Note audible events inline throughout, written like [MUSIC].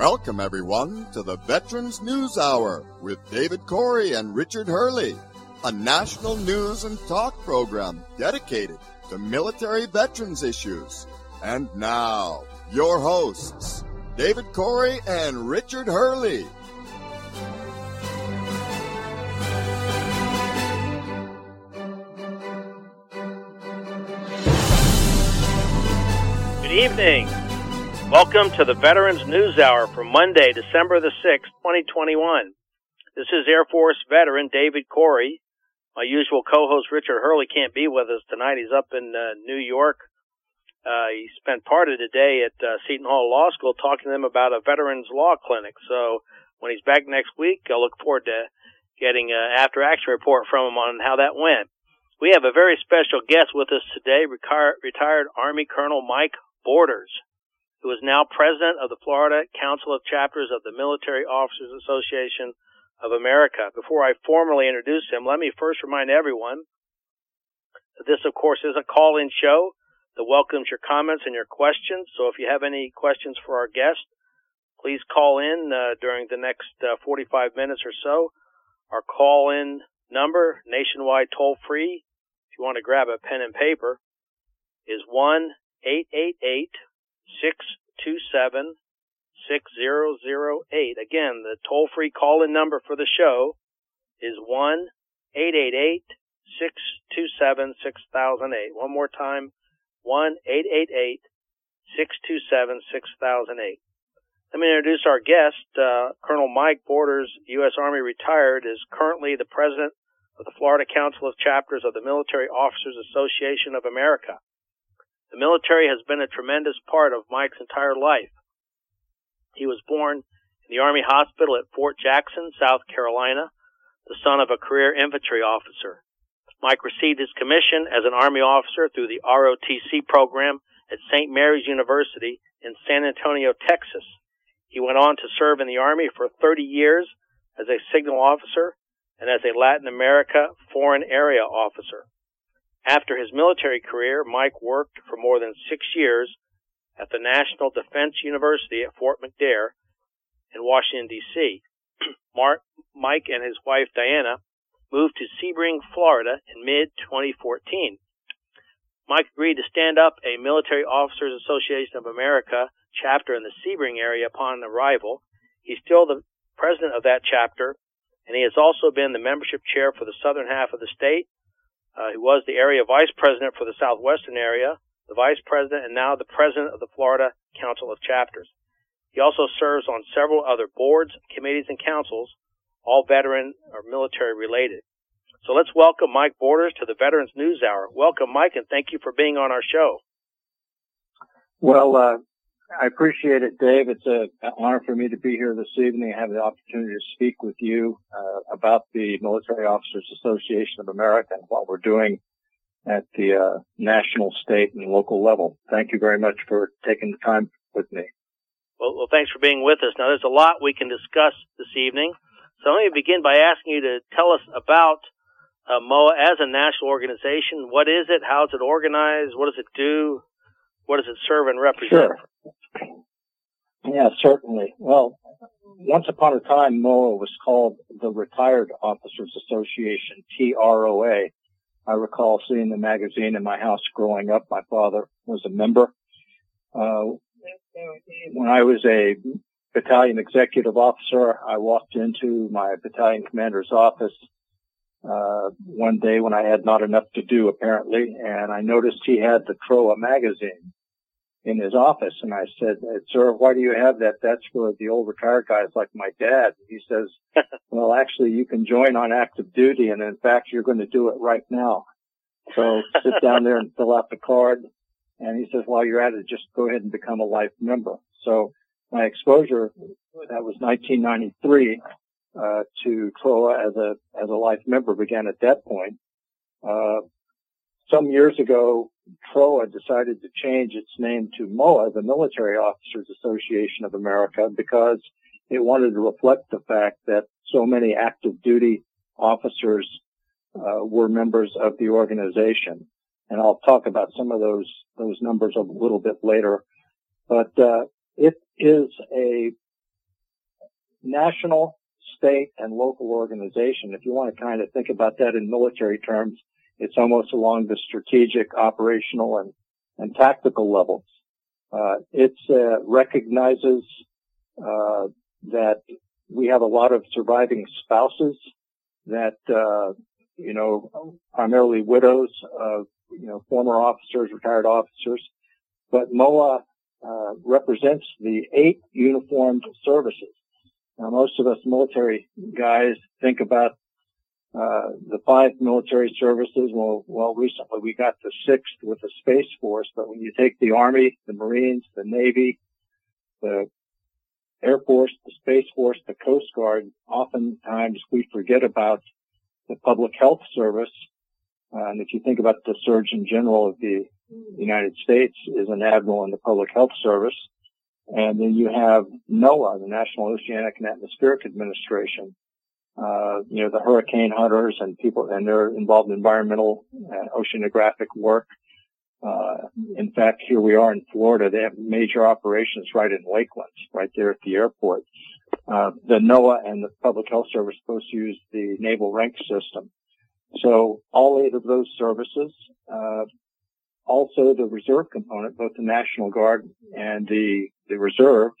Welcome, everyone, to the Veterans News Hour with David Corey and Richard Hurley, a national news and talk program dedicated to military veterans issues. And now, your hosts, David Corey and Richard Hurley. Good evening. Welcome to the Veterans News Hour for Monday, December the 6th, 2021. This is Air Force veteran David Corey. My usual co-host Richard Hurley can't be with us tonight. He's up in uh, New York. Uh, he spent part of the day at uh, Seton Hall Law School talking to them about a veterans law clinic. So when he's back next week, I'll look forward to getting an after action report from him on how that went. We have a very special guest with us today, retired Army Colonel Mike Borders, who is now president of the Florida Council of Chapters of the Military Officers Association of America. Before I formally introduce him, let me first remind everyone that this, of course, is a call-in show that welcomes your comments and your questions. So if you have any questions for our guest, please call in uh, during the next uh, 45 minutes or so. Our call-in number, nationwide toll-free, if you want to grab a pen and paper, is 1 888 627 6008. Again, the toll free call in number for the show is 1 888 627 6008. One more time 1 888 627 6008. Let me introduce our guest. Uh, Colonel Mike Borders, U.S. Army retired, is currently the president of the Florida Council of Chapters of the Military Officers Association of America. The military has been a tremendous part of Mike's entire life. He was born in the Army Hospital at Fort Jackson, South Carolina, the son of a career infantry officer. Mike received his commission as an Army officer through the ROTC program at St. Mary's University in San Antonio, Texas. He went on to serve in the Army for 30 years as a signal officer and as a Latin America Foreign Area Officer. After his military career, Mike worked for more than six years at the National Defense University at Fort McNair in Washington, D.C. [CLEARS THROAT] Mike and his wife Diana moved to Sebring, Florida in mid 2014. Mike agreed to stand up a Military Officers Association of America chapter in the Sebring area upon arrival. He's still the president of that chapter, and he has also been the membership chair for the southern half of the state uh, he was the area vice president for the southwestern area, the vice president, and now the president of the Florida Council of Chapters. He also serves on several other boards, committees, and councils, all veteran or military related. So let's welcome Mike Borders to the Veterans News Hour. Welcome, Mike, and thank you for being on our show. Well, uh, I appreciate it, Dave. It's an honor for me to be here this evening and have the opportunity to speak with you uh, about the Military Officers Association of America and what we're doing at the uh, national, state, and local level. Thank you very much for taking the time with me. Well, well, thanks for being with us. Now, there's a lot we can discuss this evening. So let me begin by asking you to tell us about uh, MOAA as a national organization. What is it? How is it organized? What does it do? What does it serve and represent? Sure. Yeah, certainly. Well, once upon a time, MOAA was called the Retired Officers Association, TROA. I recall seeing the magazine in my house growing up. My father was a member. Uh, when I was a battalion executive officer, I walked into my battalion commander's office uh, one day when I had not enough to do, apparently, and I noticed he had the TROA magazine in his office. And I said, sir, why do you have that? That's for the old retired guys like my dad. He says, [LAUGHS] well, actually you can join on active duty. And in fact, you're going to do it right now. So sit down there and fill out the card. And he says, while you're at it, just go ahead and become a life member. So my exposure, that was 1993, uh, to TROA as a, as a life member began at that point. Uh, some years ago, TROA decided to change its name to MOAA, the Military Officers Association of America, because it wanted to reflect the fact that so many active duty officers uh, were members of the organization. And I'll talk about some of those those numbers a little bit later. But uh, it is a national, state, and local organization. If you want to kind of think about that in military terms, it's almost along the strategic, operational, and, and tactical levels. Uh, it uh, recognizes uh, that we have a lot of surviving spouses that uh, you know primarily widows of you know former officers, retired officers, but MOAA uh, represents the eight uniformed services. Now, most of us military guys think about uh, the five military services. Well, well, recently we got the sixth with the Space Force, but when you take the Army, the Marines, the Navy, the Air Force, the Space Force, the Coast Guard, oftentimes we forget about the Public Health Service. Uh, and if you think about the Surgeon General of the United States is an admiral in the Public Health Service. And then you have NOAA, the National Oceanic and Atmospheric Administration, uh, you know, the hurricane hunters and people, and they're involved in environmental and oceanographic work. Uh, in fact, here we are in Florida. They have major operations right in Lakeland, right there at the airport. Uh, the NOAA and the Public Health Service to use the naval rank system. So all eight of those services, uh, also the reserve component, both the National Guard and the, the reserve,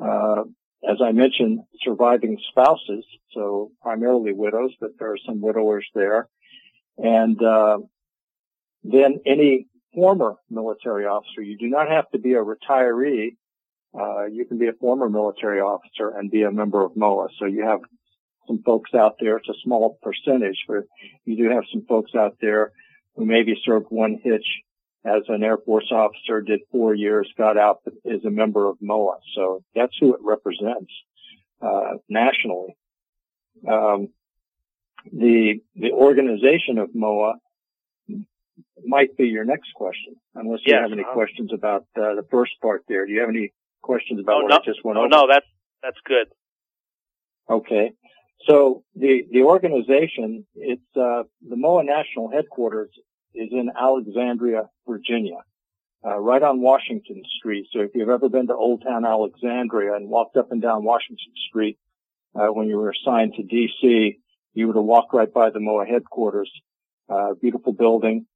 uh, as I mentioned, surviving spouses, so primarily widows, but there are some widowers there. And uh, then any former military officer. You do not have to be a retiree. Uh, you can be a former military officer and be a member of MOAA. So you have some folks out there. It's a small percentage, but you do have some folks out there who maybe served one hitch as an Air Force officer, did four years, got out, is a member of MOAA. So that's who it represents uh, nationally. Um, the the organization of MOAA might be your next question, unless you yes, have any uh, questions about uh, the first part there. Do you have any questions about oh, what no, I just went oh, over? No, that's that's good. Okay. So the the organization, it's uh, the MOAA national headquarters is in Alexandria, Virginia, uh, right on Washington Street. So if you've ever been to Old Town Alexandria and walked up and down Washington Street uh, when you were assigned to D.C., you would have walked right by the MOAA headquarters. Uh, beautiful building.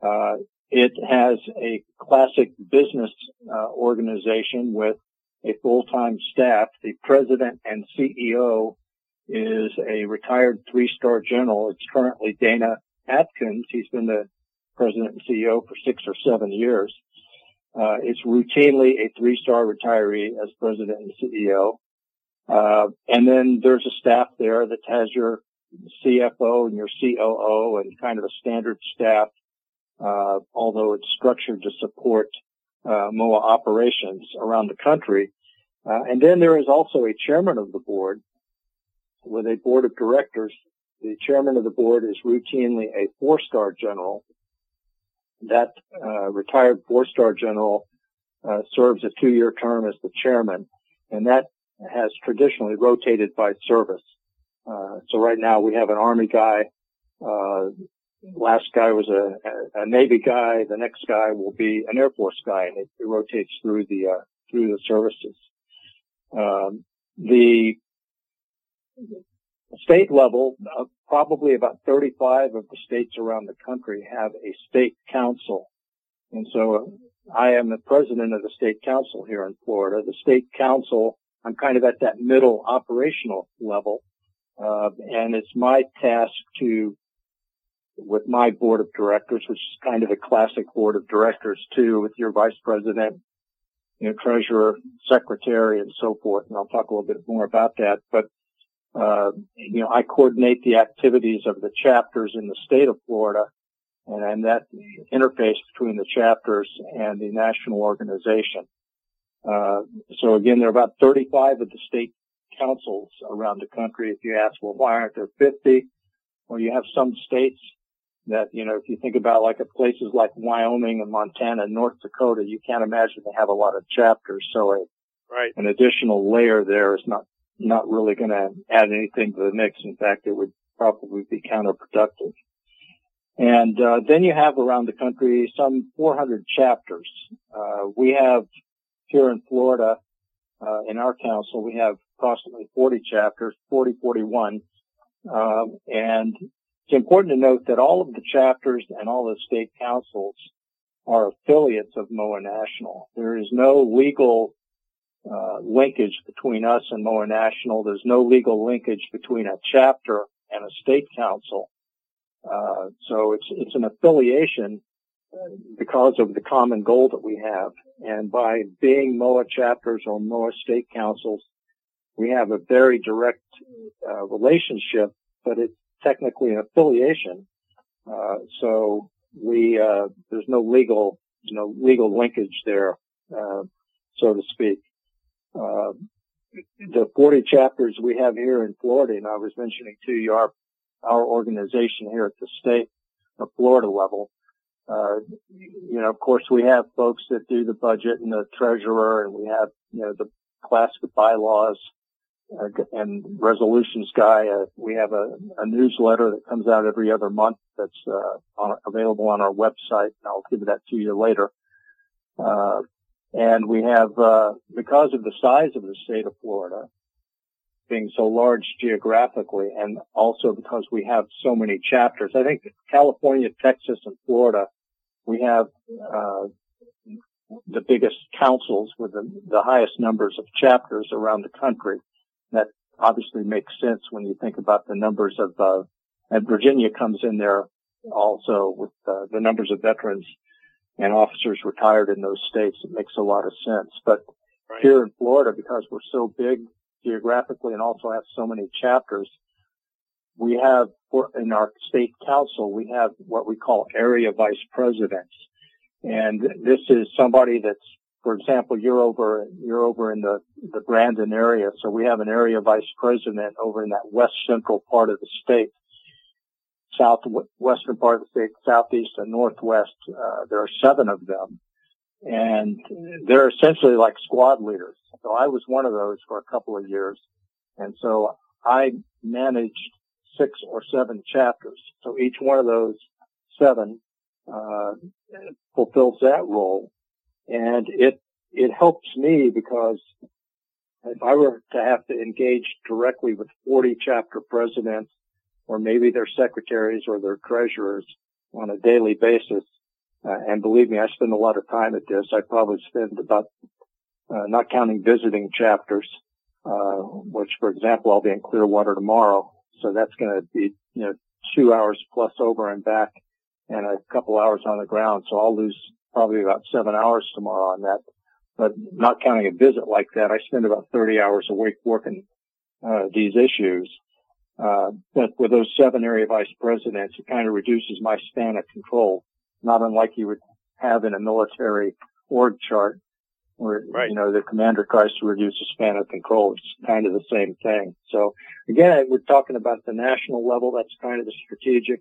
Uh, it has a classic business uh, organization with a full-time staff. The president and CEO is a retired three-star general. It's currently Dana Atkins. He's been the president and CEO for six or seven years. Uh, it's routinely a three-star retiree as president and CEO. Uh, and then there's a staff there that has your CFO and your COO and kind of a standard staff, uh, although it's structured to support uh, MOAA operations around the country. Uh, and then there is also a chairman of the board with a board of directors. The chairman of the board is routinely a four-star general that uh, retired four-star general uh, serves a two-year term as the chairman, and that has traditionally rotated by service. Uh, so right now we have an Army guy. Uh, last guy was a, Navy guy. The next guy will be an Air Force guy, and it, rotates through the uh, through the services. Um, the state level, uh, probably about 35 of the states around the country have a state council. And so uh, I am the president of the state council here in Florida. The state council, I'm kind of at that middle operational level. Uh, and it's my task to, with my board of directors, which is kind of a classic board of directors too, with your vice president, you know, treasurer, secretary, and so forth. And I'll talk a little bit more about that. But you know, I coordinate the activities of the chapters in the state of Florida and, and that interface between the chapters and the national organization. Uh, so again, there are about 35 of the state councils around the country. If you ask, well, why aren't there 50? Well, you have some states that, you know, if you think about like places like Wyoming and Montana and North Dakota, you can't imagine they have a lot of chapters. So a, right. an additional layer there is not not really going to add anything to the mix. In fact, it would probably be counterproductive. And uh, then you have around the country some 400 chapters. Uh, we have here in Florida uh, in our council, we have approximately 40 chapters, 40, 41. Um, and it's important to note that all of the chapters and all the state councils are affiliates of MOAA National. There is no legal linkage between us and MOAA National. There's no legal linkage between a chapter and a state council. Uh, so it's it's an affiliation because of the common goal that we have. And by being MOAA chapters or MOAA state councils, we have a very direct uh, relationship, but it's technically an affiliation. Uh, so we uh, there's no legal know legal linkage there, uh, so to speak. Uh, the 40 chapters we have here in Florida, and I was mentioning to you our our organization here at the state or Florida level. Uh, you know, of course, we have folks that do the budget and the treasurer, and we have you know the classic bylaws uh, and resolutions guy. Uh, we have a, a, newsletter that comes out every other month that's uh, on, available on our website. And I'll give that to you later. And we have, uh, because of the size of the state of Florida, being so large geographically, and also because we have so many chapters. I think California, Texas, and Florida, we have uh, the biggest councils with the, the highest numbers of chapters around the country that obviously makes sense when you think about the numbers of, uh, and Virginia comes in there also with uh, the numbers of veterans and officers retired in those states. It makes a lot of sense. But right. here in Florida, because we're so big geographically and also have so many chapters, we have in our state council, we have what we call area vice presidents. And this is somebody that's for example, you're over you're over in the the Brandon area, so we have an area vice president over in that west central part of the state, southwestern part of the state, southeast and northwest. Uh, there are seven of them, and they're essentially like squad leaders. So I was one of those for a couple of years, and so I managed six or seven chapters. So each one of those seven uh, fulfills that role. And it, it helps me because if I were to have to engage directly with 40 chapter presidents or maybe their secretaries or their treasurers on a daily basis, uh, and believe me, I spend a lot of time at this. I probably spend about, uh, not counting visiting chapters, uh, which for example, I'll be in Clearwater tomorrow. So that's going to be, you know, two hours plus over and back and a couple hours on the ground. So I'll lose probably about seven hours tomorrow on that. But not counting a visit like that, I spend about 30 hours a week working uh, these issues. Uh, but with those seven area vice presidents, it kind of reduces my span of control, not unlike you would have in a military org chart where, right. you know, the commander tries to reduce the span of control. It's kind of the same thing. So again, we're talking about the national level. That's kind of the strategic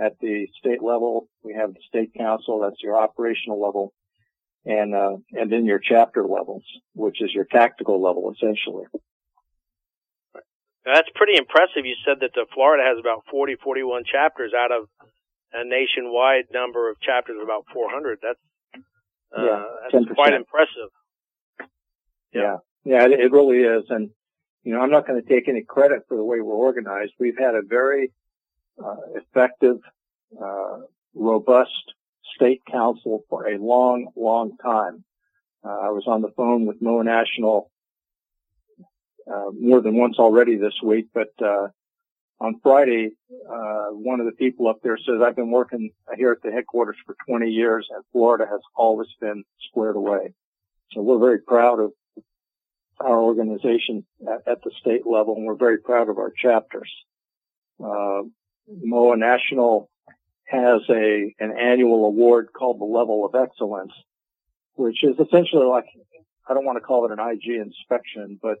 at the state level, we have the state council. That's your operational level. And, uh, and then your chapter levels, which is your tactical level, essentially. Now, that's pretty impressive. You said that the Florida has about 40, 41 chapters out of a nationwide number of chapters of about 400. That's, uh, yeah, that's quite impressive. Yeah. Yeah, it, it really is. And, you know, I'm not going to take any credit for the way we're organized. We've had a very uh, effective, uh, robust state council for a long, long time. Uh, I was on the phone with MOAA National uh, more than once already this week, but uh, on Friday, uh, one of the people up there says, I've been working here at the headquarters for 20 years and Florida has always been squared away. So we're very proud of our organization at, at the state level and we're very proud of our chapters. Uh, MOAA National has a an annual award called the Level of Excellence, which is essentially like I don't want to call it an IG inspection, but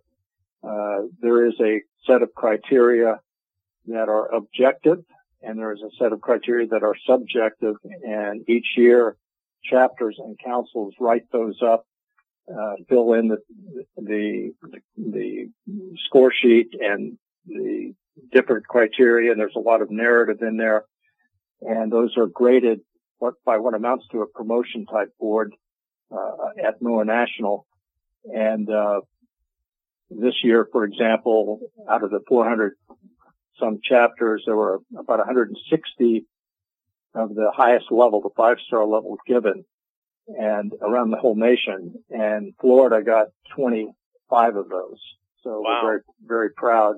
there is a set of criteria that are objective, and there is a set of criteria that are subjective. And each year, chapters and councils write those up, uh, fill in the, the the score sheet and the different criteria. and There's a lot of narrative in there, and those are graded by what amounts to a promotion type board uh, at MOAA National. And uh, this year, for example, out of the 400 some chapters, there were about 160 of the highest level, the five star level given and around the whole nation. And Florida got 25 of those. So wow. we're very, very proud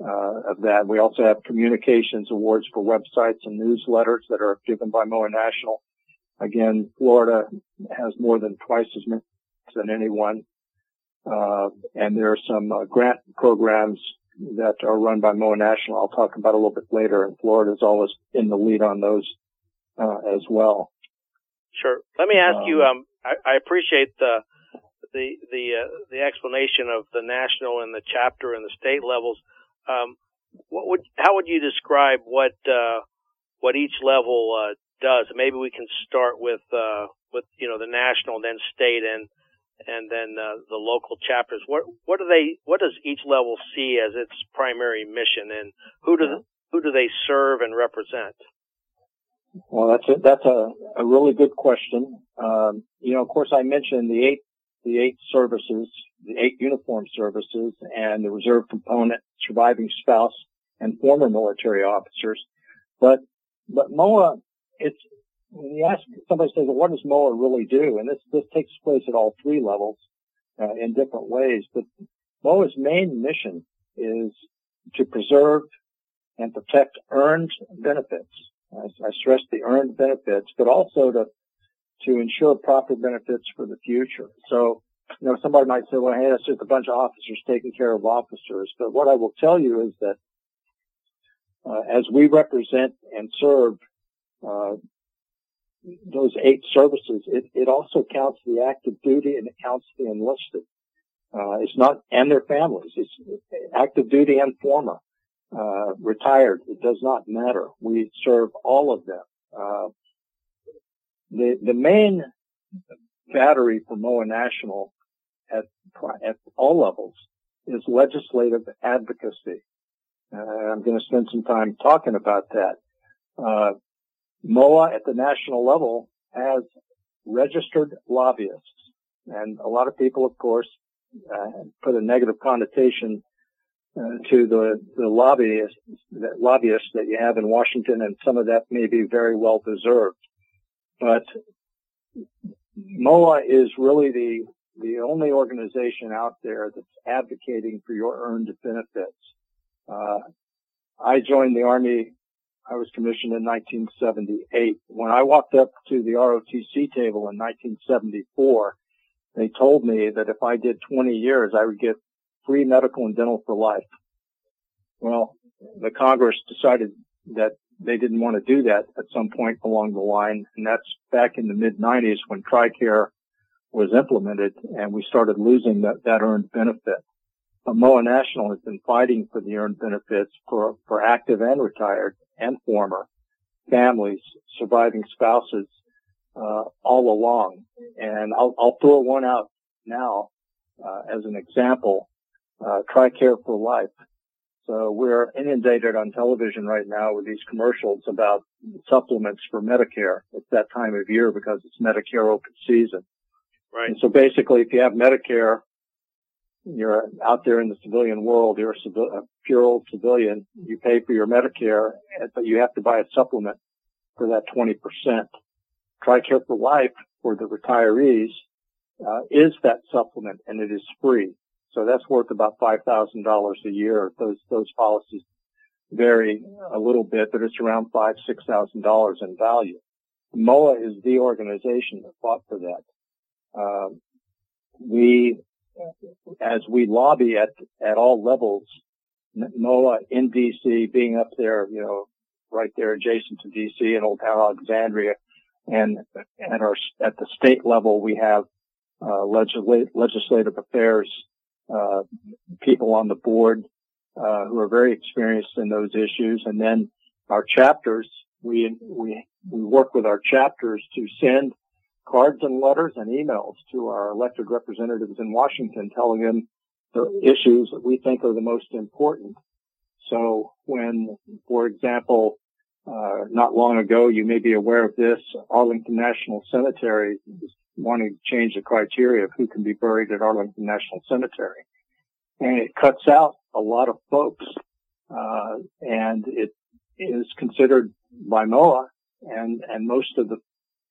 uh, of that. We also have communications awards for websites and newsletters that are given by MOAA National. Again, Florida has more than twice as many than anyone. Uh, and there are some uh, grant programs that are run by MOAA National. I'll talk about a little bit later. And Florida is always in the lead on those uh, as well. Sure. Let me ask um, you. Um, I, I, appreciate the the the uh, the explanation of the national and the chapter and the state levels. Um, what would how would you describe what uh, what each level uh, does? Maybe we can start with uh, with you know the national, then state, and and then uh, the local chapters. What what do they? What does each level see as its primary mission, and who do who do they serve and represent? Well, that's a, that's a, a really good question. Um, you know, of course, I mentioned the eight the eight services, the eight uniform services, and the reserve component, surviving spouse, and former military officers. But but MOAA, it's when you ask somebody says, well, "What does MOAA really do?" and this this takes place at all three levels uh, in different ways. But MOAA's main mission is to preserve and protect earned benefits I, I stress the earned benefits, but also to to ensure proper benefits for the future. So, you know, somebody might say, well, hey, that's just a bunch of officers taking care of officers. But what I will tell you is that uh, as we represent and serve uh, those eight services, it, it also counts the active duty and it counts the enlisted. Uh, it's not, and their families. It's active duty and former uh, retired. It does not matter. We serve all of them. Uh, the the main battery for MOAA National at at all levels is legislative advocacy. Uh, I'm going to spend some time talking about that. MOAA at the national level has registered lobbyists, and a lot of people, of course, uh, put a negative connotation uh, to the, the lobbyists, the lobbyists that you have in Washington, and some of that may be very well deserved. But MOAA is really the the only organization out there that's advocating for your earned benefits. Uh, I joined the Army. I was commissioned in 1978. When I walked up to the ROTC table in 1974, they told me that if I did 20 years, I would get free medical and dental for life. Well, the Congress decided that they didn't want to do that at some point along the line. And that's back in the mid 90s when TRICARE was implemented and we started losing that, that earned benefit. But MOAA National has been fighting for the earned benefits for, for active and retired and former families, surviving spouses, uh, all along. And I'll, I'll throw one out now, uh, as an example uh, TRICARE for Life. So we're inundated on television right now with these commercials about supplements for Medicare. It's that time of year because it's Medicare open season. Right. And so basically, if you have Medicare, you're out there in the civilian world, you're a, a pure old civilian, you pay for your Medicare, but you have to buy a supplement for that 20%. TRICARE for Life for the retirees uh, is that supplement and it is free. So that's worth about $5,000 a year. Those, those policies vary a little bit, but it's around five, six thousand dollars in value. MOAA is the organization that fought for that. Um, we, as we lobby at at all levels, MOAA in DC, being up there, you know, right there adjacent to DC and Old Town Alexandria, and at our at the state level, we have uh, legislative, legislative affairs uh, people on the board uh, who are very experienced in those issues, and then our chapters. We we we work with our chapters to send cards and letters and emails to our elected representatives in Washington, telling them the issues that we think are the most important. So when, for example, uh, not long ago, you may be aware of this, Arlington National Cemetery is wanting to change the criteria of who can be buried at Arlington National Cemetery. and it cuts out a lot of folks, uh, and it is considered by MOAA and, and most of the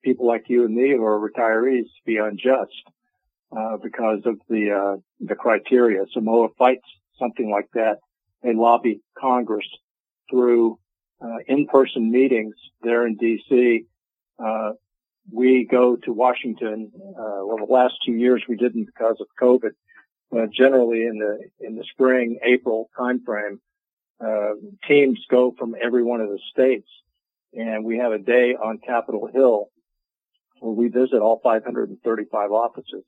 people like you and me who are retirees to be unjust, uh, because of the, uh, the criteria. So MOAA fights something like that. They lobby Congress through, uh, in-person meetings there in DC. Uh, we go to Washington, uh, well, the last two years we didn't because of COVID, generally in the, in the spring, April timeframe, uh, teams go from every one of the states and we have a day on Capitol Hill where we visit all 535 offices.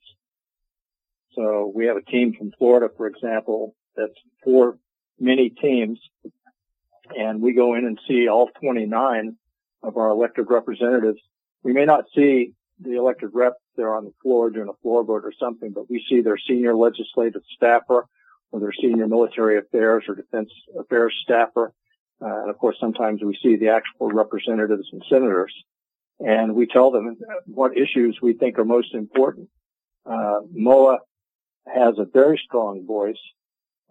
So we have a team from Florida, for example, that's four mini teams and we go in and see all 29 of our elected representatives. We may not see the elected rep there on the floor doing a floorboard or something, but we see their senior legislative staffer or their senior military affairs or defense affairs staffer. Uh, and of course, sometimes we see the actual representatives and senators and we tell them what issues we think are most important. Uh, MOAA has a very strong voice,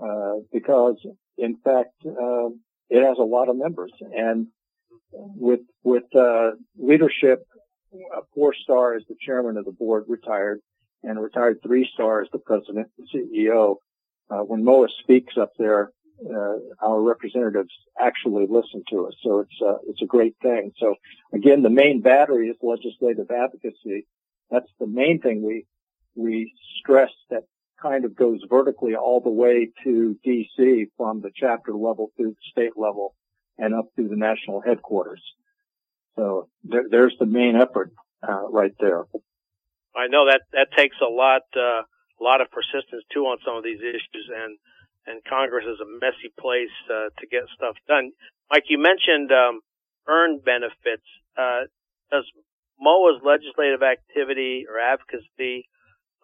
uh, because in fact, uh, it has a lot of members and with, with, uh, leadership, four star is the chairman of the board retired and retired three stars the president and CEO. Uh, when MOAA speaks up there, uh, our representatives actually listen to us. So it's, uh, it's a great thing. So again, the main battery is legislative advocacy. That's the main thing we, we stress that kind of goes vertically all the way to DC from the chapter level through the state level and up through the national headquarters. So there, there's the main effort, uh, right there. I know that, that takes a lot, uh, a lot of persistence too on some of these issues and, and Congress is a messy place uh, to get stuff done. Mike, you mentioned um, earned benefits. Uh, does MOAA's legislative activity or advocacy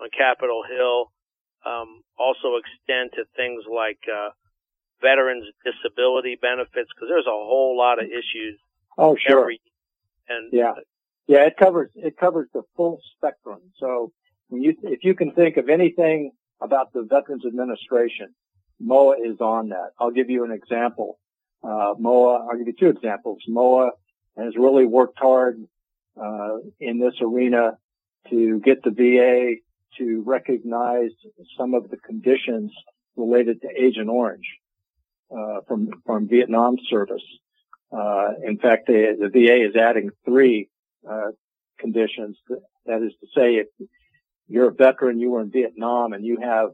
on Capitol Hill um, also extend to things like uh, veterans disability benefits? Because there's a whole lot of issues. Oh, sure. Every, and yeah, yeah, it covers it covers the full spectrum. So when you if you can think of anything about the Veterans Administration, MOAA is on that. I'll give you an example. Uh, MOAA, I'll give you two examples. MOAA has really worked hard, uh, in this arena to get the VA to recognize some of the conditions related to Agent Orange, uh, from, from Vietnam service. Uh, in fact, the, the VA is adding three, uh, conditions. That is to say, if you're a veteran, you were in Vietnam and you have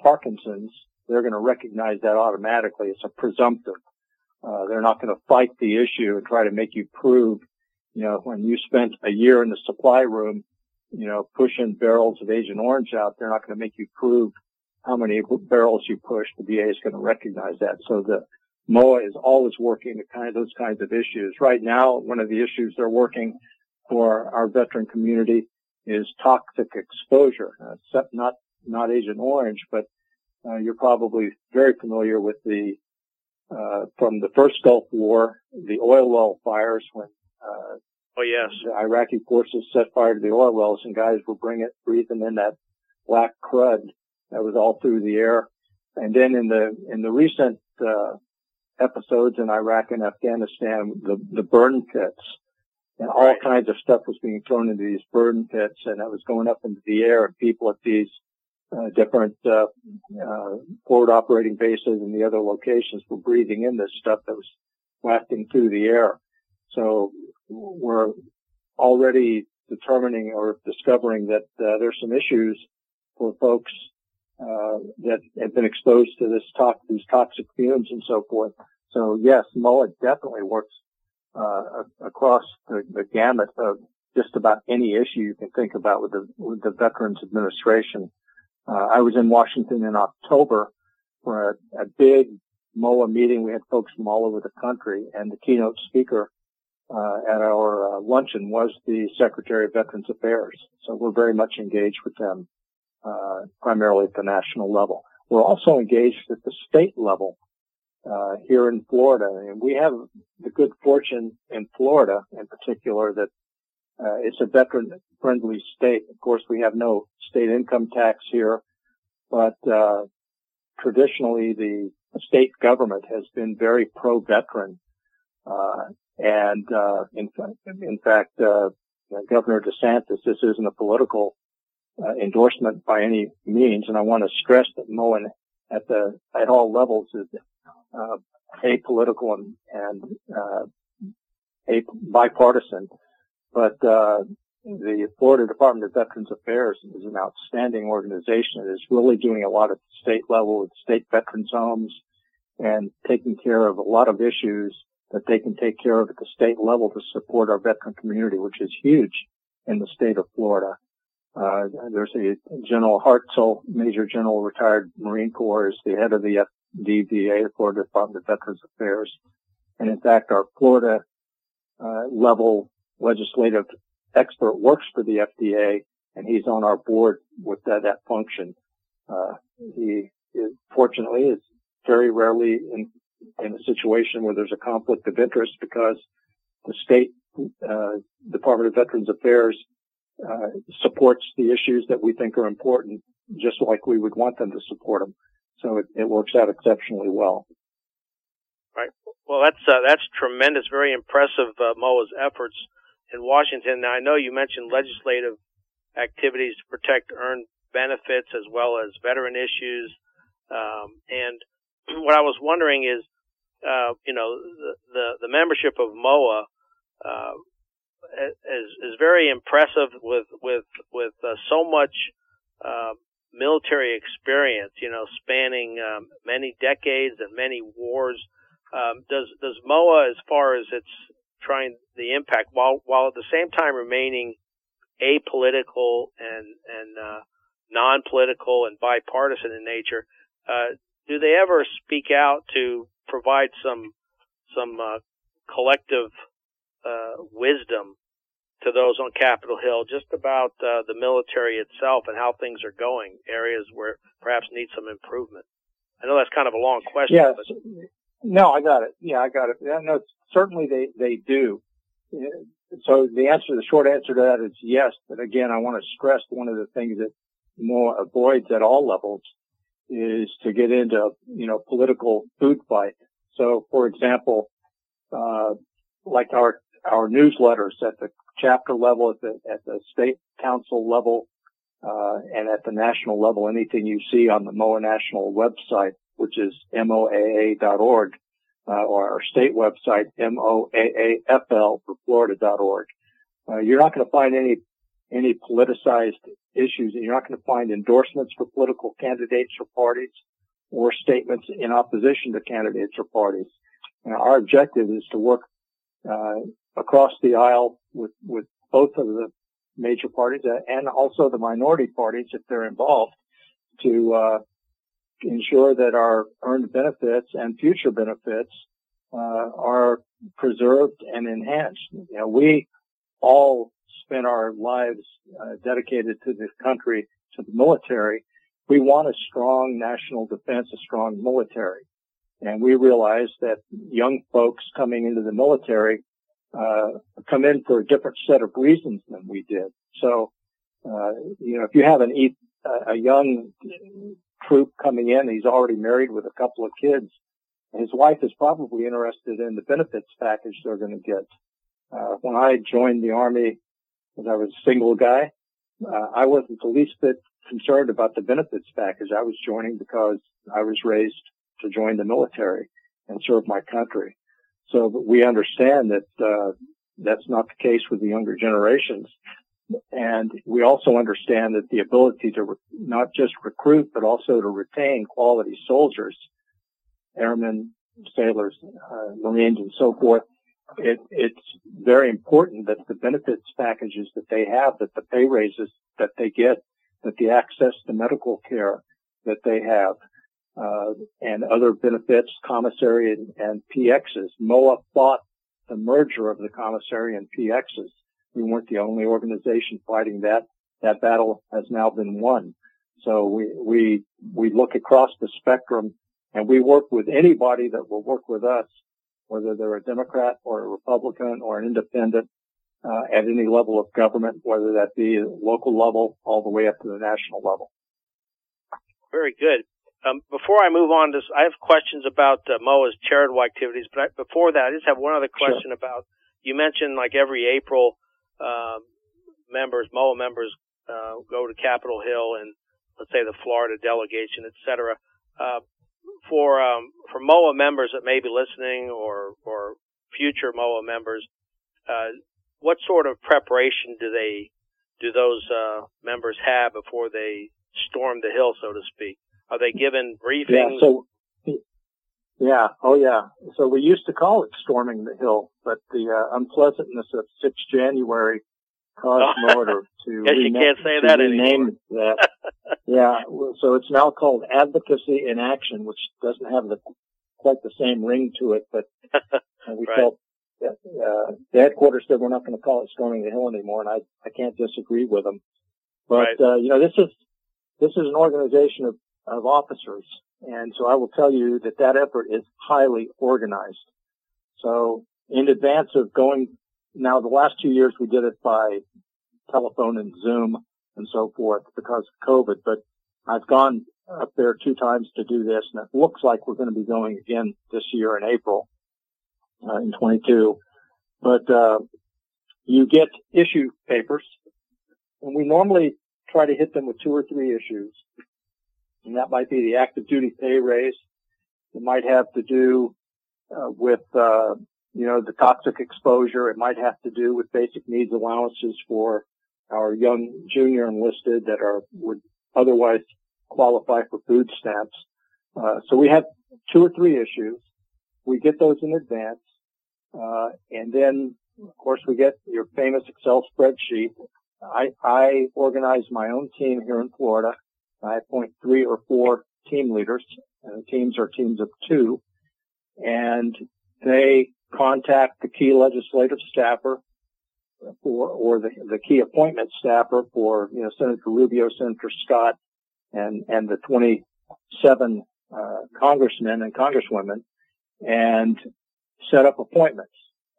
Parkinson's, they're going to recognize that automatically. It's a presumptive. Uh, they're not going to fight the issue and try to make you prove, you know, when you spent a year in the supply room, you know, pushing barrels of Agent Orange out, they're not going to make you prove how many barrels you pushed. The VA is going to recognize that. So the MOAA is always working at kind of those kinds of issues. Right now, one of the issues they're working for our veteran community is toxic exposure. Uh, not, not Agent Orange, but uh, you're probably very familiar with the uh, from the first Gulf War, the oil well fires when uh, oh yes, the Iraqi forces set fire to the oil wells and guys were bringing breathing in that black crud that was all through the air. And then in the in the recent uh, episodes in Iraq and Afghanistan, the the burn pits and all right. kinds of stuff was being thrown into these burn pits, and that was going up into the air, and people at these different uh, uh, forward operating bases and the other locations were breathing in this stuff that was wafting through the air. So we're already determining or discovering that uh, there's some issues for folks uh, that have been exposed to these toxic fumes and so forth. So yes, MOAA definitely works uh, across the, the gamut of just about any issue you can think about with the with the Veterans Administration. Uh, I was in Washington in October for a, a, big MOAA meeting. We had folks from all over the country, and the keynote speaker uh, at our uh, luncheon was the Secretary of Veterans Affairs. So we're very much engaged with them, uh, primarily at the national level. We're also engaged at the state level uh, here in Florida. And we have the good fortune in Florida, in particular, that it's a veteran friendly state. Of course, we have no state income tax here, but, uh, traditionally the state government has been very pro-veteran. Uh, and, uh, in, fact, uh, Governor DeSantis, this isn't a political uh, endorsement by any means. And I want to stress that MOAA at the, at all levels is, uh, apolitical and, uh, bipartisan. But, uh, the Florida Department of Veterans Affairs is an outstanding organization that is really doing a lot at the state level with state veterans homes and taking care of a lot of issues that they can take care of at the state level to support our veteran community, which is huge in the state of Florida. Uh, there's a General Hartsell, Major General retired Marine Corps, is the head of the FDVA, the Florida Department of Veterans Affairs. And in fact, our Florida uh, level legislative expert works for the FDA and he's on our board with that, that function. Uh, he is, fortunately is very rarely in, in a situation where there's a conflict of interest because the state uh, Department of Veterans Affairs uh, supports the issues that we think are important, just like we would want them to support them. So it, it works out exceptionally well. Right. Well, that's uh, that's tremendous. Very impressive, uh, MOAA's efforts in Washington. Now, I know you mentioned legislative activities to protect earned benefits as well as veteran issues. Um, and [CLEARS THROAT] what I was wondering is, uh, you know, the, the, the membership of MOAA, uh, is, is very impressive with, with, with, uh, so much, uh, military experience, you know, spanning, um, many decades and many wars. Um, does, does MOAA, as far as its trying the impact while while at the same time remaining apolitical and and uh, non-political and bipartisan in nature. Uh, do they ever speak out to provide some some uh, collective uh, wisdom to those on Capitol Hill just about uh, the military itself and how things are going, areas where perhaps need some improvement? I know that's kind of a long question. Yes. But... No, I got it. Yeah, I got it. Yeah, no, certainly they, they do. So the answer, the short answer to that is yes. But again, I want to stress one of the things that MOAA avoids at all levels is to get into, you know, political food fight. So for example, uh, like our, our newsletters at the chapter level, at the, at the state council level, uh, and at the national level, anything you see on the MOAA national website, which is moaa.org, uh, or our state website, moaafl for florida.org. Uh, you're not going to find any any politicized issues. And you're not going to find endorsements for political candidates or parties or statements in opposition to candidates or parties. our objective is to work uh, across the aisle with with both of the major parties and also the minority parties if they're involved to uh, ensure that our earned benefits and future benefits uh, are preserved and enhanced. We all spent our lives uh, dedicated to this country, to the military. We want a strong national defense, a strong military. And we realize that young folks coming into the military uh, come in for a different set of reasons than we did. So, uh, you know, if you have an, a young troop coming in. He's already married with a couple of kids. His wife is probably interested in the benefits package they're going to get. Uh, when I joined the army, as I was a single guy, uh, I wasn't the least bit concerned about the benefits package. I was joining because I was raised to join the military and serve my country. So we understand that uh, that's not the case with the younger generations. And we also understand that the ability to re- not just recruit, but also to retain quality soldiers, airmen, sailors, uh, Marines, and so forth, it, it's very important that the benefits packages that they have, that the pay raises that they get, that the access to medical care that they have, uh, and other benefits, commissary and, and PXs. MOAA fought the merger of the commissary and PXs we weren't the only organization fighting that. That battle has now been won. So we, we, we look across the spectrum and we work with anybody that will work with us, whether they're a Democrat or a Republican or an independent, uh, at any level of government, whether that be local level all the way up to the national level. Very good. Um, before I move on to, I have questions about uh, MOAA's charitable activities, but I, before that, I just have one other question sure. about. You mentioned like every April, um, members, MOAA members, uh, go to Capitol Hill and let's say the Florida delegation, et cetera. Uh, for um, for MOAA members that may be listening or or future MOAA members, uh, what sort of preparation do they do those uh, members have before they storm the hill, so to speak? Are they given briefings? Yeah, so yeah, oh yeah. So we used to call it storming the hill, but the uh, unpleasantness of 6 January caused [LAUGHS] Motor to Guess you can't say that anymore. that. [LAUGHS] yeah, so it's now called Advocacy in Action, which doesn't have the quite the same ring to it, but [LAUGHS] we right. felt that, uh, the headquarters said we're not going to call it storming the hill anymore, and I I can't disagree with them. But right. uh, you know, this is this is an organization of of officers, and so I will tell you that that effort is highly organized. So in advance of going now, the last two years we did it by telephone and Zoom and so forth because of COVID, but I've gone up there two times to do this and it looks like we're going to be going again this year in April, uh, in 22. But, uh, you get issue papers and we normally try to hit them with two or three issues. And that might be the active duty pay raise. It might have to do uh, with, uh, you know, the toxic exposure. It might have to do with basic needs allowances for our young junior enlisted that are would otherwise qualify for food stamps. Uh, so we have two or three issues. We get those in advance, uh, and then of course we get your famous Excel spreadsheet. I, I organize my own team here in Florida. I appoint three or four team leaders, and the teams are teams of two, and they contact the key legislative staffer for, or the, the key appointment staffer for, you know, Senator Rubio, Senator Scott, and, and the 27, uh, congressmen and congresswomen and set up appointments.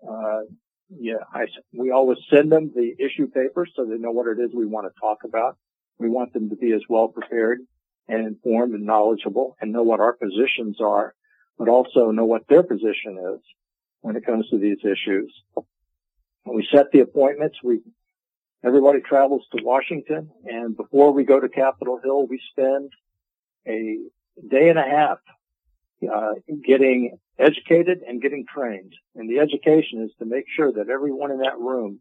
Uh, yeah, I, we always send them the issue papers so they know what it is we want to talk about. We want them to be as well prepared and informed and knowledgeable and know what our positions are, but also know what their position is when it comes to these issues. When we set the appointments, we everybody travels to Washington, and before we go to Capitol Hill, we spend a day and a half uh, getting educated and getting trained. And the education is to make sure that everyone in that room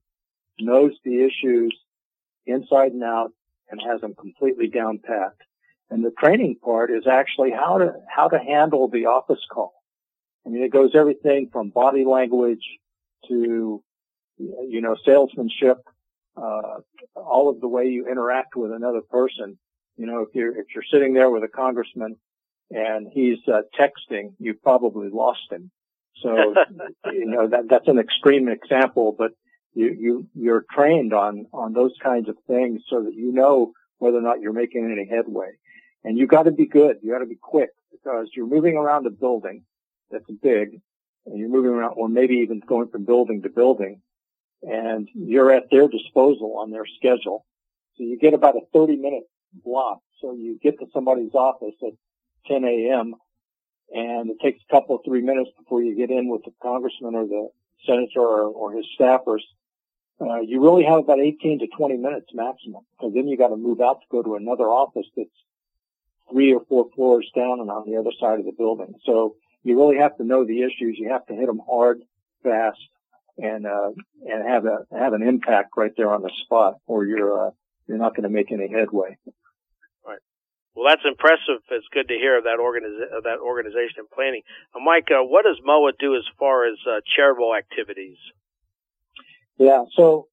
knows the issues inside and out and has them completely down pat. And the training part is actually how to how to handle the office call. I mean, it goes everything from body language to, you know, salesmanship, uh, all of the way you interact with another person. You know, if you're, if you're sitting there with a congressman and he's uh, texting, you've probably lost him. So, [LAUGHS] you know, that, that's an extreme example, but you, you, you're trained on, on those kinds of things so that you know whether or not you're making any headway. And you gotta be good. You gotta be quick because you're moving around a building that's big and you're moving around or maybe even going from building to building and you're at their disposal on their schedule. So you get about a 30 minute block. So you get to somebody's office at 10 a.m. and it takes a couple of three minutes before you get in with the congressman or the senator or, or his staffers. Uh, you really have about 18 to 20 minutes maximum because then you got to move out to go to another office that's three or four floors down and on the other side of the building. So you really have to know the issues. You have to hit them hard, fast, and uh, and have a have an impact right there on the spot, or you're uh, you're not going to make any headway. Right. Well, that's impressive. It's good to hear of that organiza- that organization and planning. Uh, Mike, uh, what does MOAA do as far as uh, charitable activities? Yeah. So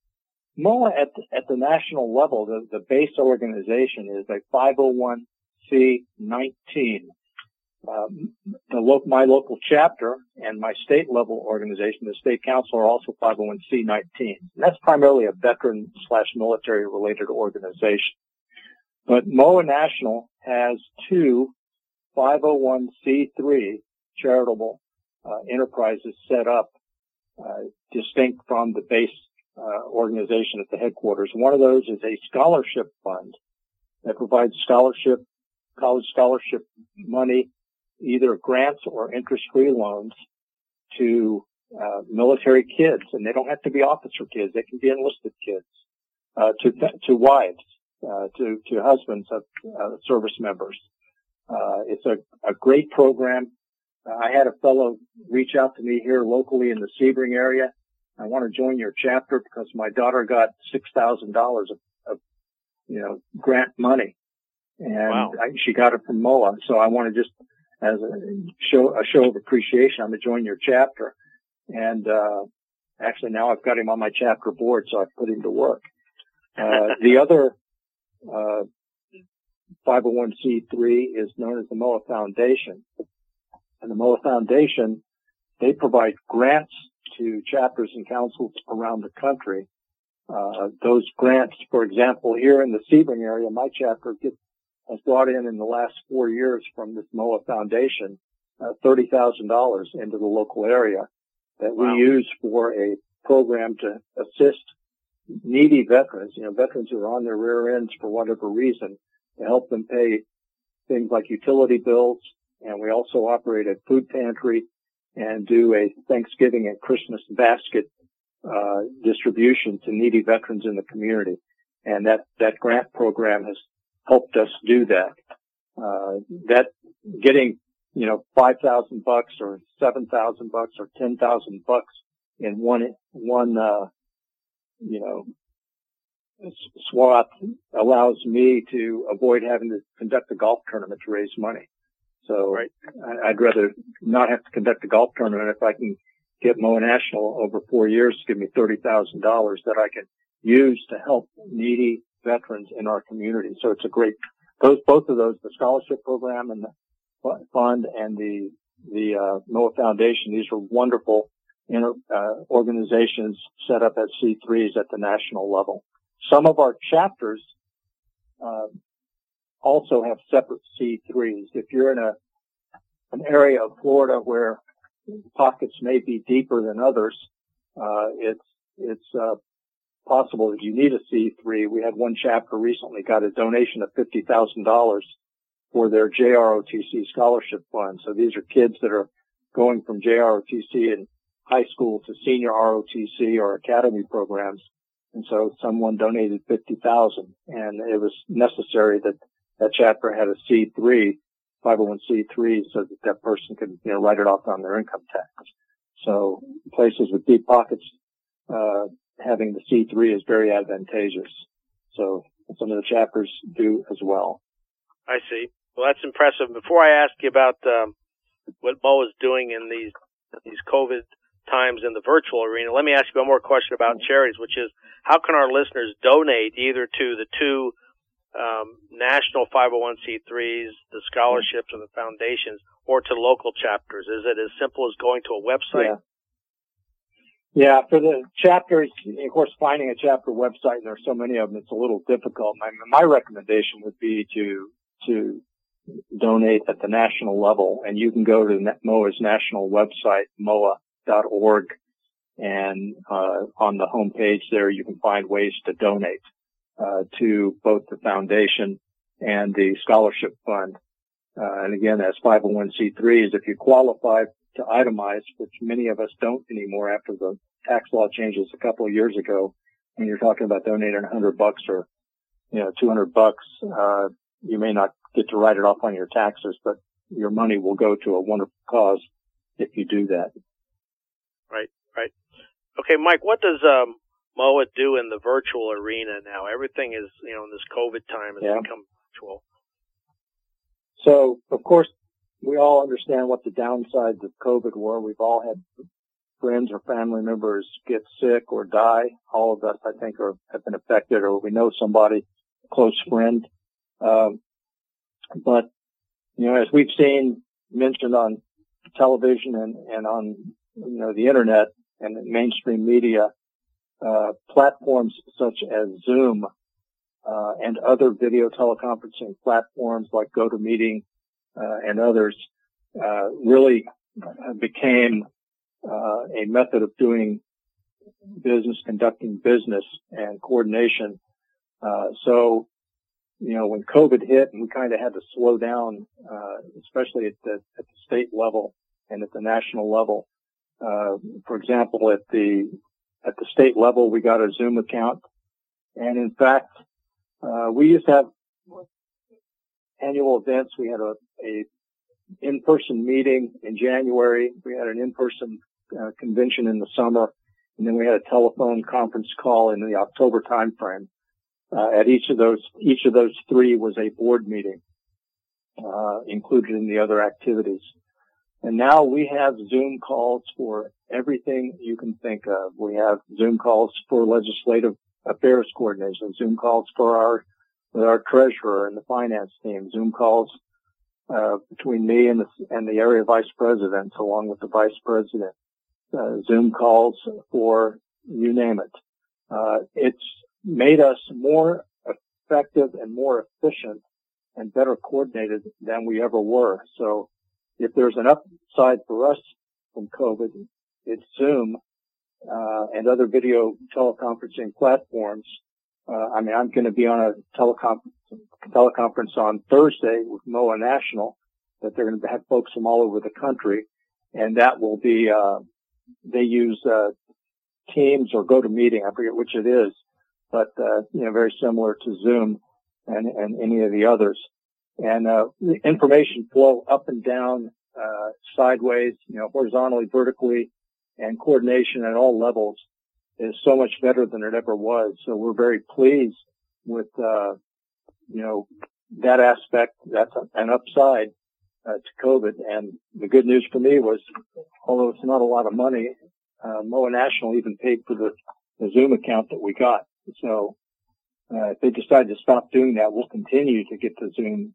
MOAA at at the national level, the, the base organization is a 501c19 um, the lo- my local chapter and my state level organization, the state council, are also 501c19. And that's primarily a veteran slash military related organization. But MOAA National has two 501c3 charitable uh, enterprises set up, distinct from the base uh, organization at the headquarters. One of those is a scholarship fund that provides scholarship college scholarship money, either grants or interest-free loans to uh, military kids, and they don't have to be officer kids; they can be enlisted kids, uh, to to wives, uh, to to husbands of uh, service members. Uh, it's a great program. I had a fellow reach out to me here locally in the Sebring area. I want to join your chapter because my daughter got six thousand dollars of, you know, grant money, and wow. I, she got it from MOAA. So I want to just, as a show a show of appreciation, I'm going to join your chapter. And uh, actually, now I've got him on my chapter board, so I've put him to work. Uh, [LAUGHS] the other uh, 501c3 is known as the MOAA Foundation. And the MOAA Foundation, they provide grants to chapters and councils around the country. Uh, those grants, for example, here in the Sebring area, my chapter gets, has brought in in the last four years from this MOAA Foundation uh, $30,000 into the local area that we wow. use for a program to assist needy veterans, you know, veterans who are on their rear ends for whatever reason, to help them pay things like utility bills. And we also operate a food pantry and do a Thanksgiving and Christmas basket uh, distribution to needy veterans in the community. And that, that grant program has helped us do that. Uh, that getting, you know, 5,000 bucks or 7,000 bucks or 10,000 bucks in one, one, uh, you know, swap allows me to avoid having to conduct a golf tournament to raise money. So right. I'd rather not have to conduct a golf tournament if I can get MOAA National over four years to give me $30,000 that I can use to help needy veterans in our community. So it's a great, those, both of those, the scholarship program and the fund and the, the, uh, MOAA Foundation, these are wonderful inter, uh, organizations set up at C3s at the national level. Some of our chapters, uh, also have separate C3s. If you're in a, an area of Florida where pockets may be deeper than others, uh, it's, it's, uh, possible that you need a C3. We had one chapter recently got a donation of $50,000 for their JROTC scholarship fund. So these are kids that are going from JROTC in high school to senior ROTC or academy programs. And so someone donated 50,000 and it was necessary that that chapter had a C3, 501c3 so that that person could, you know, write it off on their income tax. So places with deep pockets, uh, having the C3 is very advantageous. So some of the chapters do as well. I see. Well, that's impressive. Before I ask you about um, what MOAA is doing in these these COVID times in the virtual arena, let me ask you one more question about charities, which is how can our listeners donate either to the two um, national 501c3s, the scholarships, and the foundations, or to local chapters? Is it as simple as going to a website? Yeah. Yeah, for the chapters, of course, finding a chapter website, and there's so many of them, it's a little difficult. My, my recommendation would be to, to donate at the national level, and you can go to MOAA's national website, moaa.org, and, uh, on the homepage there, you can find ways to donate to both the foundation and the scholarship fund. Uh, and again, as 501c3s, if you qualify to itemize, which many of us don't anymore after the tax law changes a couple of years ago, when you're talking about donating 100 bucks or, you know, 200 bucks, uh, you may not get to write it off on your taxes, but your money will go to a wonderful cause if you do that. Right, right. Okay, Mike, what does um, MOAA do in the virtual arena now? Everything is, you know, in this COVID time has yeah. become virtual. So, of course, we all understand what the downsides of COVID were. We've all had friends or family members get sick or die. All of us, I think, are, have been affected or we know somebody, a close friend. Um, but, you know, as we've seen mentioned on television and, and on, you know, the internet and mainstream media, platforms such as Zoom uh, and other video teleconferencing platforms like GoToMeeting uh, and others uh, really became uh, a method of doing business, conducting business and coordination. so you know, when COVID hit we kind of had to slow down, uh, especially at the, at the state level and at the national level. Uh, for example, at the, at the state level, we got a Zoom account. And in fact, uh, we used to have annual events. We had a, a in-person meeting in January. We had an in-person uh, convention in the summer, and then we had a telephone conference call in the October timeframe. Uh, at each of those, each of those three was a board meeting, uh, included in the other activities. And now we have Zoom calls for everything you can think of. We have Zoom calls for legislative affairs coordination, Zoom calls for our, with our treasurer and the finance team, Zoom calls, uh, between me and the, and the area vice presidents along with the vice president, uh, Zoom calls for you name it. Uh, it's made us more effective and more efficient and better coordinated than we ever were. So if there's an upside for us from COVID, it's Zoom uh, and other video teleconferencing platforms. Uh, I mean, I'm going to be on a teleconference, teleconference on Thursday with MOAA National that they're going to have folks from all over the country, and that will be uh, they use uh, Teams or GoToMeeting. I forget which it is, but uh, you know, very similar to Zoom and, and any of the others. And uh, information flow up and down, uh, sideways, you know, horizontally, vertically, and coordination at all levels is so much better than it ever was. So we're very pleased with, uh, you know, that aspect. That's an upside uh, to COVID. And the good news for me was, although it's not a lot of money, uh, MOAA National even paid for the, the Zoom account that we got. So uh, if they decide to stop doing that, we'll continue to get the Zoom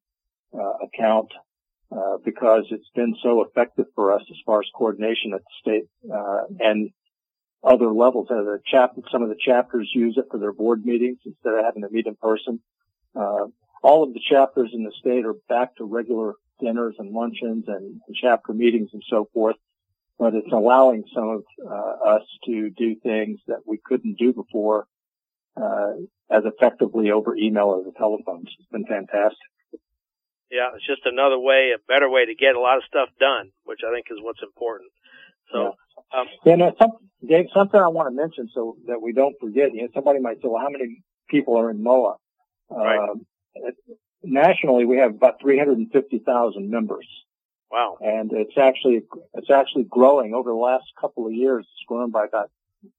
account uh, because it's been so effective for us as far as coordination at the state uh, and other levels. Uh, some of the chapters use it for their board meetings instead of having to meet in person. Uh, all of the chapters in the state are back to regular dinners and luncheons and, chapter meetings and so forth. But it's allowing some of uh, us to do things that we couldn't do before uh, as effectively over email or the telephone. It's been fantastic. Yeah, it's just another way, a better way to get a lot of stuff done, which I think is what's important. So, yeah, um, yeah no, some, Dave, something I want to mention so that we don't forget. You know, somebody might say, "Well, how many people are in MOAA?" Right. Um, nationally, we have about 350,000 members. Wow. And it's actually, it's actually growing over the last couple of years. It's grown by about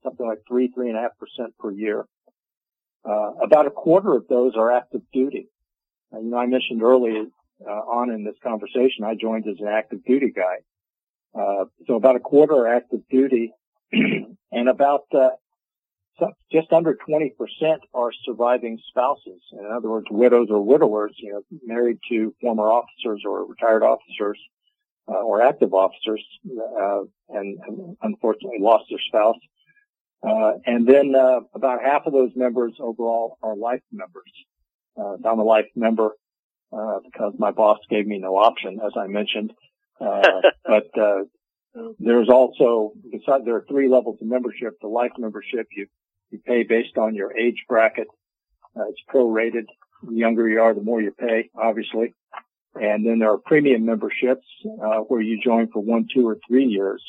something like three, three and a half percent per year. Uh, about a quarter of those are active duty. And, you know, I mentioned earlier, uh, on in this conversation, I joined as an active duty guy. Uh, so about a quarter are active duty [CLEARS THROAT] and about, uh, just under 20% are surviving spouses. In other words, widows or widowers, you know, married to former officers or retired officers, uh, or active officers, uh, and, and, unfortunately lost their spouse. Uh, and then, uh, about half of those members overall are life members. Uh, I'm a life member, uh, because my boss gave me no option, as I mentioned. [LAUGHS] but, there's also, besides, there are three levels of membership. The life membership, you you pay based on your age bracket. Uh, it's prorated. The younger you are, the more you pay, obviously. And then there are premium memberships uh, where you join for one, two, or three years.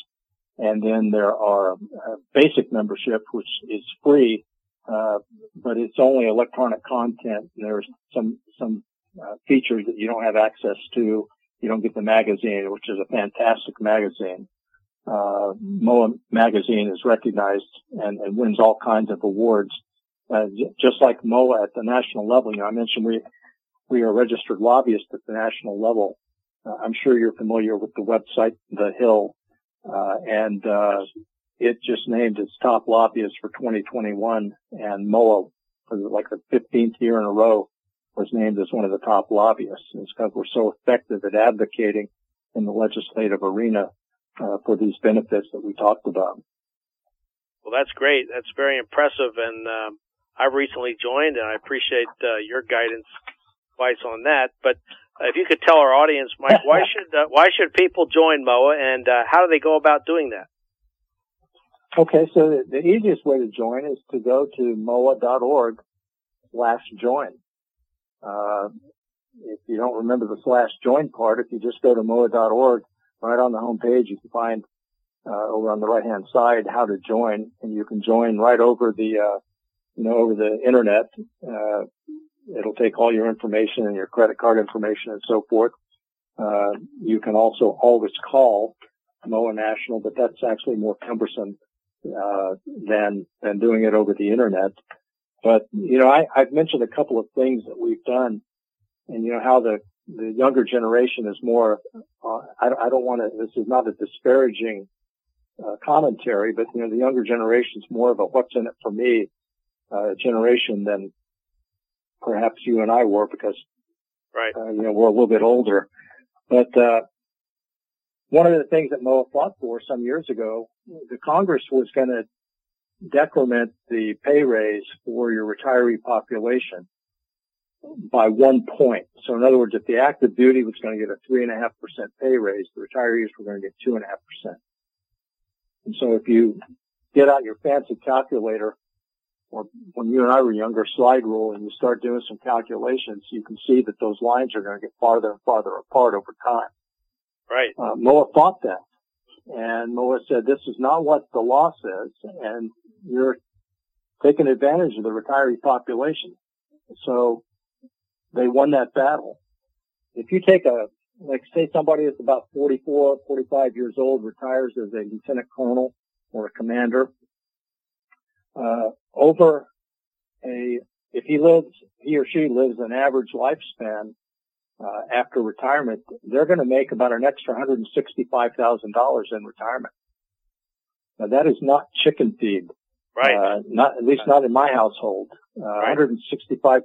And then there are uh, basic membership, which is free, uh, but it's only electronic content. There's some some uh, features that you don't have access to. You don't get the magazine, which is a fantastic magazine uh, MOAA magazine is recognized and, and, wins all kinds of awards. Uh, just like MOAA at the national level, you know, I mentioned we, we are registered lobbyists at the national level. Uh, I'm sure you're familiar with the website, The Hill, uh, and, uh, it just named its top lobbyist for 2021 and MOAA for like the 15th year in a row was named as one of the top lobbyists. And it's because we're so effective at advocating in the legislative arena uh, for these benefits that we talked about. Well, that's great. That's very impressive, and um, I've recently joined, and I appreciate uh, your guidance, advice on that. But uh, if you could tell our audience, Mike, why [LAUGHS] should uh, why should people join MOAA, and uh, how do they go about doing that? Okay, so the, the easiest way to join is to go to moaa.org slash join. Uh, if you don't remember the slash join part, if you just go to moaa.org, right on the home page, you can find uh, over on the right hand side how to join, and you can join right over the uh, you know over the internet. Uh, it'll take all your information and your credit card information and so forth. Uh, you can also always call MOAA National, but that's actually more cumbersome uh, than than doing it over the internet. But you know, I, I've mentioned a couple of things that we've done, and you know how the the younger generation is more. Uh, I, I don't want to. This is not a disparaging uh, commentary, but you know the younger generation is more of a "what's in it for me" uh, generation than perhaps you and I were, because right. Uh, you know we're a little bit older. But uh, one of the things that MOAA fought for some years ago, the Congress was going to decrement the pay raise for your retiree population by one point. So in other words, if the active duty was going to get a three and a half percent pay raise, the retirees were going to get two and a half percent. And so if you get out your fancy calculator, or when you and I were younger, slide rule, and you start doing some calculations, you can see that those lines are going to get farther and farther apart over time. Right. Uh, MOAA fought that. And MOAA said, this is not what the law says, and you're taking advantage of the retiree population. So they won that battle. If you take a, like say somebody is about 44, 45 years old, retires as a lieutenant colonel or a commander, uh, over a, if he lives, he or she lives an average lifespan, after retirement, they're going to make about an extra $165,000 in retirement. Now that is not chicken feed. Right. Uh, not, at least not in my household. Uh, Right. 165,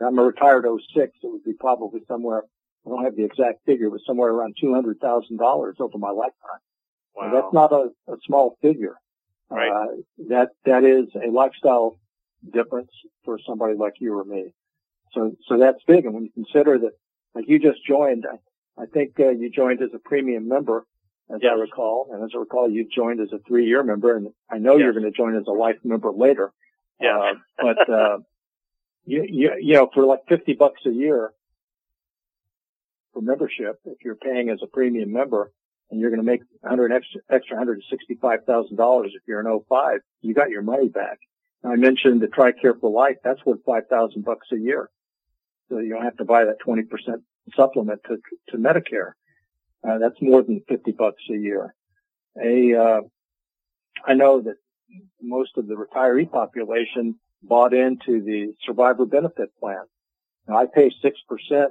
I'm a retired 06, it would be probably somewhere, I don't have the exact figure, but somewhere around $200,000 over my lifetime. wow. And that's not a, a small figure. Right. Uh, that, that is a lifestyle difference for somebody like you or me. So, so that's big. And when you consider that, like you just joined, I, I think uh, you joined as a premium member, as Yes. I recall. And as I recall, you joined as a three year member and I know Yes. you're going to join as a life member later. Yeah. Uh, but, uh, [LAUGHS] you, you, you know, for like 50 bucks a year for membership, if you're paying as a premium member and you're going to make 100 extra, extra $165,000 if you're an 05, you got your money back. Now, I mentioned the TRICARE for life. That's worth 5,000 bucks a year. So you don't have to buy that 20% supplement to, to Medicare. Uh, that's more than 50 bucks a year. A, uh, I know that most of the retiree population bought into the survivor benefit plan. Now I pay 6%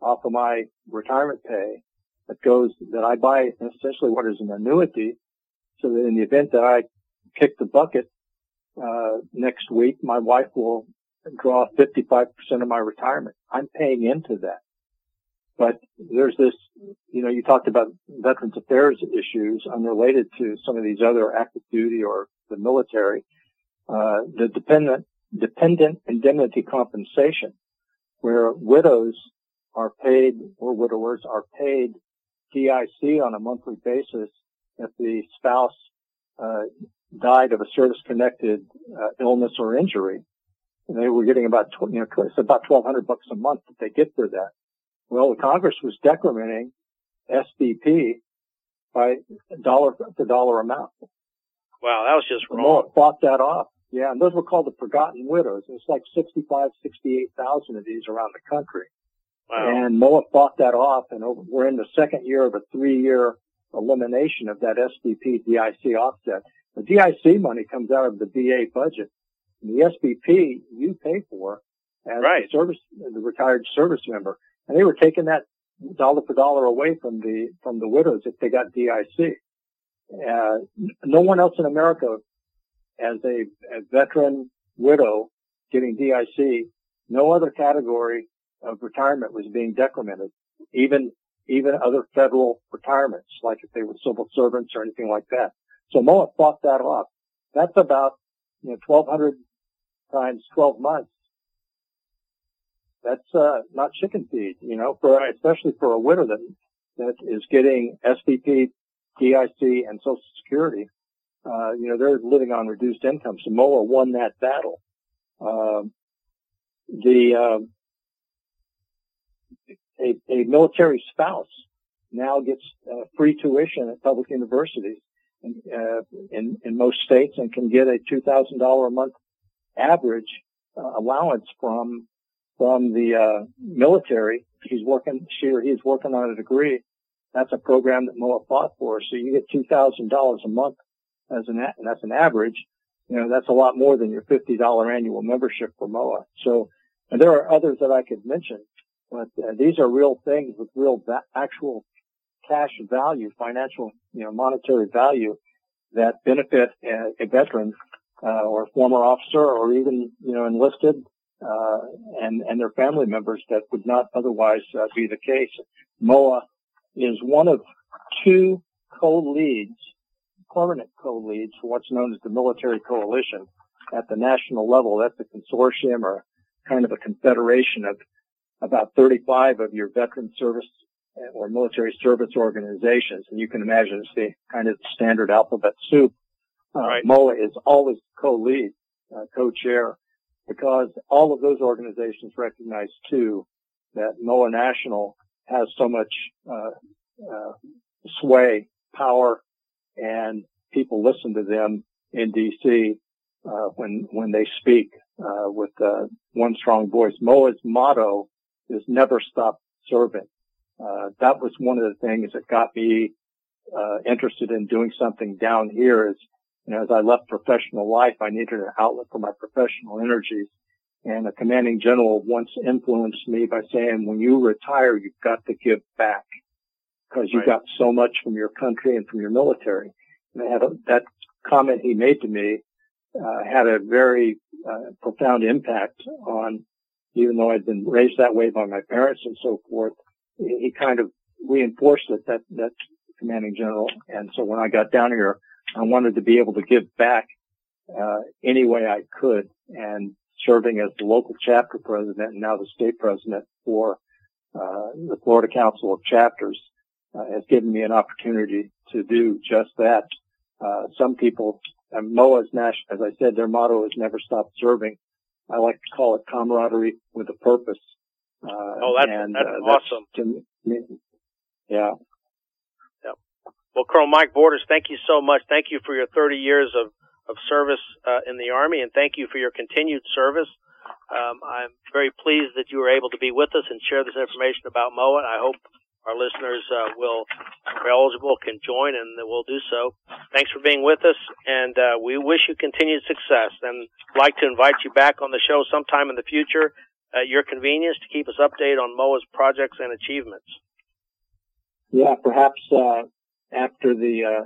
off of my retirement pay that goes, that I buy essentially what is an annuity so that in the event that I kick the bucket, uh, next week, my wife will draw 55% of my retirement. I'm paying into that. But there's this, you know, you talked about Veterans Affairs issues unrelated to some of these other active duty or the military, uh, the dependent, dependent indemnity compensation where widows are paid or widowers are paid DIC on a monthly basis if the spouse, uh, died of a service connected uh, illness or injury. And they were getting about, you know, it's about 1200 bucks a month that they get for that. Well, the Congress was decrementing SBP by dollar to dollar amount. wow. That was just wrong. MOAA fought that off. Yeah, and those were called the forgotten widows. It's like 65, 68,000 of these around the country. Wow. And MOAA fought that off, and over, we're in the second year of a three-year elimination of that SBP DIC offset. The DIC money comes out of the VA budget. And the SBP you pay for as Right. the service, the retired service member, and they were taking that dollar for dollar away from the from the widows if they got DIC. Uh, no one else in America, as a, a veteran widow getting DIC, no other category of retirement was being decremented. Even even other federal retirements, like if they were civil servants or anything like that. So MOAA fought that off. That's about you know 1,200 times 12 months. That's uh, not chicken feed, you know, for especially for a widow that that is getting SBP, DIC, and Social Security. Uh, you know, they're living on reduced income. So MOAA won that battle. Um the um a, a military spouse now gets uh, free tuition at public universities in, uh, in, in most states and can get a $2,000 a month average uh, allowance from from the uh, military. He's working, she or he's working on a degree. That's a program that MOAA fought for. So you get two thousand dollars a month as an and that's an average. You know that's a lot more than your fifty dollar annual membership for MOAA. So and there are others that I could mention, but uh, these are real things with real va- actual cash value, financial, you know, monetary value that benefit a, a veteran uh, or former officer or even you know enlisted uh, and and their family members that would not otherwise uh, be the case. MOAA is one of two co-leads, permanent co-leads for what's known as the Military Coalition at the national level. That's a consortium or kind of a confederation of about 35 of your veteran service or military service organizations. And you can imagine it's the kind of standard alphabet soup. Uh, right. MOAA is always co-lead, uh, co-chair, because all of those organizations recognize too that MOAA National has so much uh, uh, sway, power, and people listen to them in DC uh, when when they speak uh, with uh, one strong voice. MOAA's motto is "Never stop serving." Uh, that was one of the things that got me interested in doing something down here. Is know, as I left professional life, I needed an outlet for my professional energies. And a commanding general once influenced me by saying, when you retire, you've got to give back because you right. got so much from your country and from your military. And I had a, that comment he made to me uh, had a very uh, profound impact on, even though I'd been raised that way by my parents and so forth. He kind of reinforced it that that commanding general. And so when I got down here, I wanted to be able to give back uh, any way I could. And serving as the local chapter president and now the state president for uh, the Florida Council of Chapters uh, has given me an opportunity to do just that. Uh, some people, and MOAA's national, as I said, their motto is never stop serving. I like to call it camaraderie with a purpose. Uh, oh, that's, and, that's uh, awesome. That's me, yeah. Well, Colonel Mike Borders, thank you so much. Thank you for your 30 years of of service uh, in the Army, and thank you for your continued service. Um, I'm very pleased that you were able to be with us and share this information about MOAA. I hope our listeners uh, will, are eligible, can join, and will do so. Thanks for being with us, and uh, we wish you continued success. And like to invite you back on the show sometime in the future at your convenience to keep us updated on MOAA's projects and achievements. Yeah, perhaps uh, after the uh,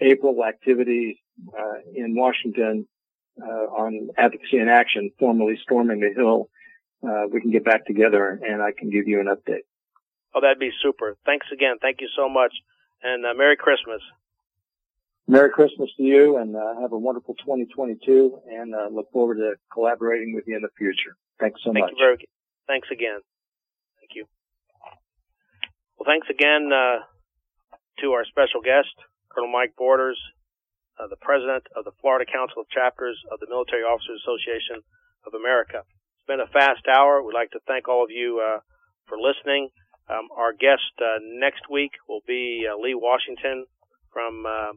April activities uh, in Washington uh, on advocacy in action, formally storming the Hill, uh, we can get back together and I can give you an update. Oh, that'd be super. Thanks again. Thank you so much. And uh, Merry Christmas. Merry Christmas to you and uh, have a wonderful 2022 and uh, look forward to collaborating with you in the future. Thanks so much. Thank much. You very, thanks again. Thank you. Well, thanks again to our special guest, Colonel Mike Borders, uh, the president of the Florida Council of Chapters of the Military Officers Association of America. It's been a fast hour. We'd like to thank all of you uh, for listening. Um, our guest uh, next week will be uh, Lee Washington from. Uh,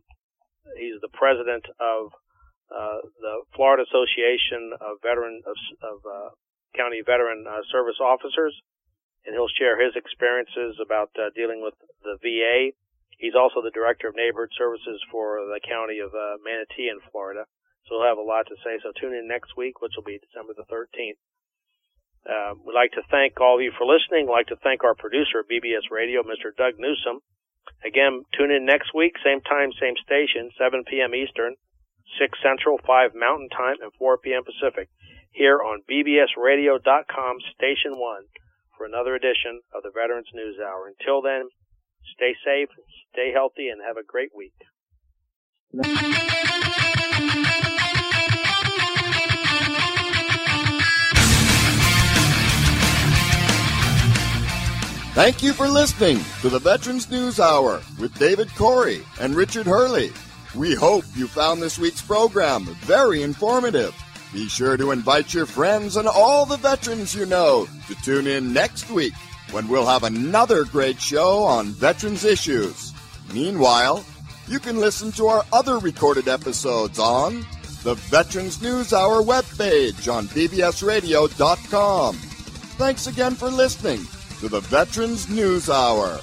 he's the president of uh, the Florida Association of Veteran of, of County Veteran Service Officers, and he'll share his experiences about dealing with the VA He's also the director of neighborhood services for the county of uh, Manatee in Florida. So he'll have a lot to say. So tune in next week, which will be December the 13th. Um, we'd like to thank all of you for listening. We'd like to thank our producer at BBS Radio, Mr. Doug Newsom. Again, tune in next week, same time, same station, 7 p.m. Eastern, 6 Central, 5 Mountain Time, and 4 p.m. Pacific, here on bbsradio.com, Station 1, for another edition of the Veterans News Hour. Until then, stay safe, stay healthy, and have a great week. Thank you for listening to the Veterans News Hour with David Corey and Richard Hurley. We hope you found this week's program very informative. Be sure to invite your friends and all the veterans you know to tune in next week when we'll have another great show on veterans issues. Meanwhile, you can listen to our other recorded episodes on the Veterans News Hour webpage on bbsradio.com. Thanks again for listening to the Veterans News Hour.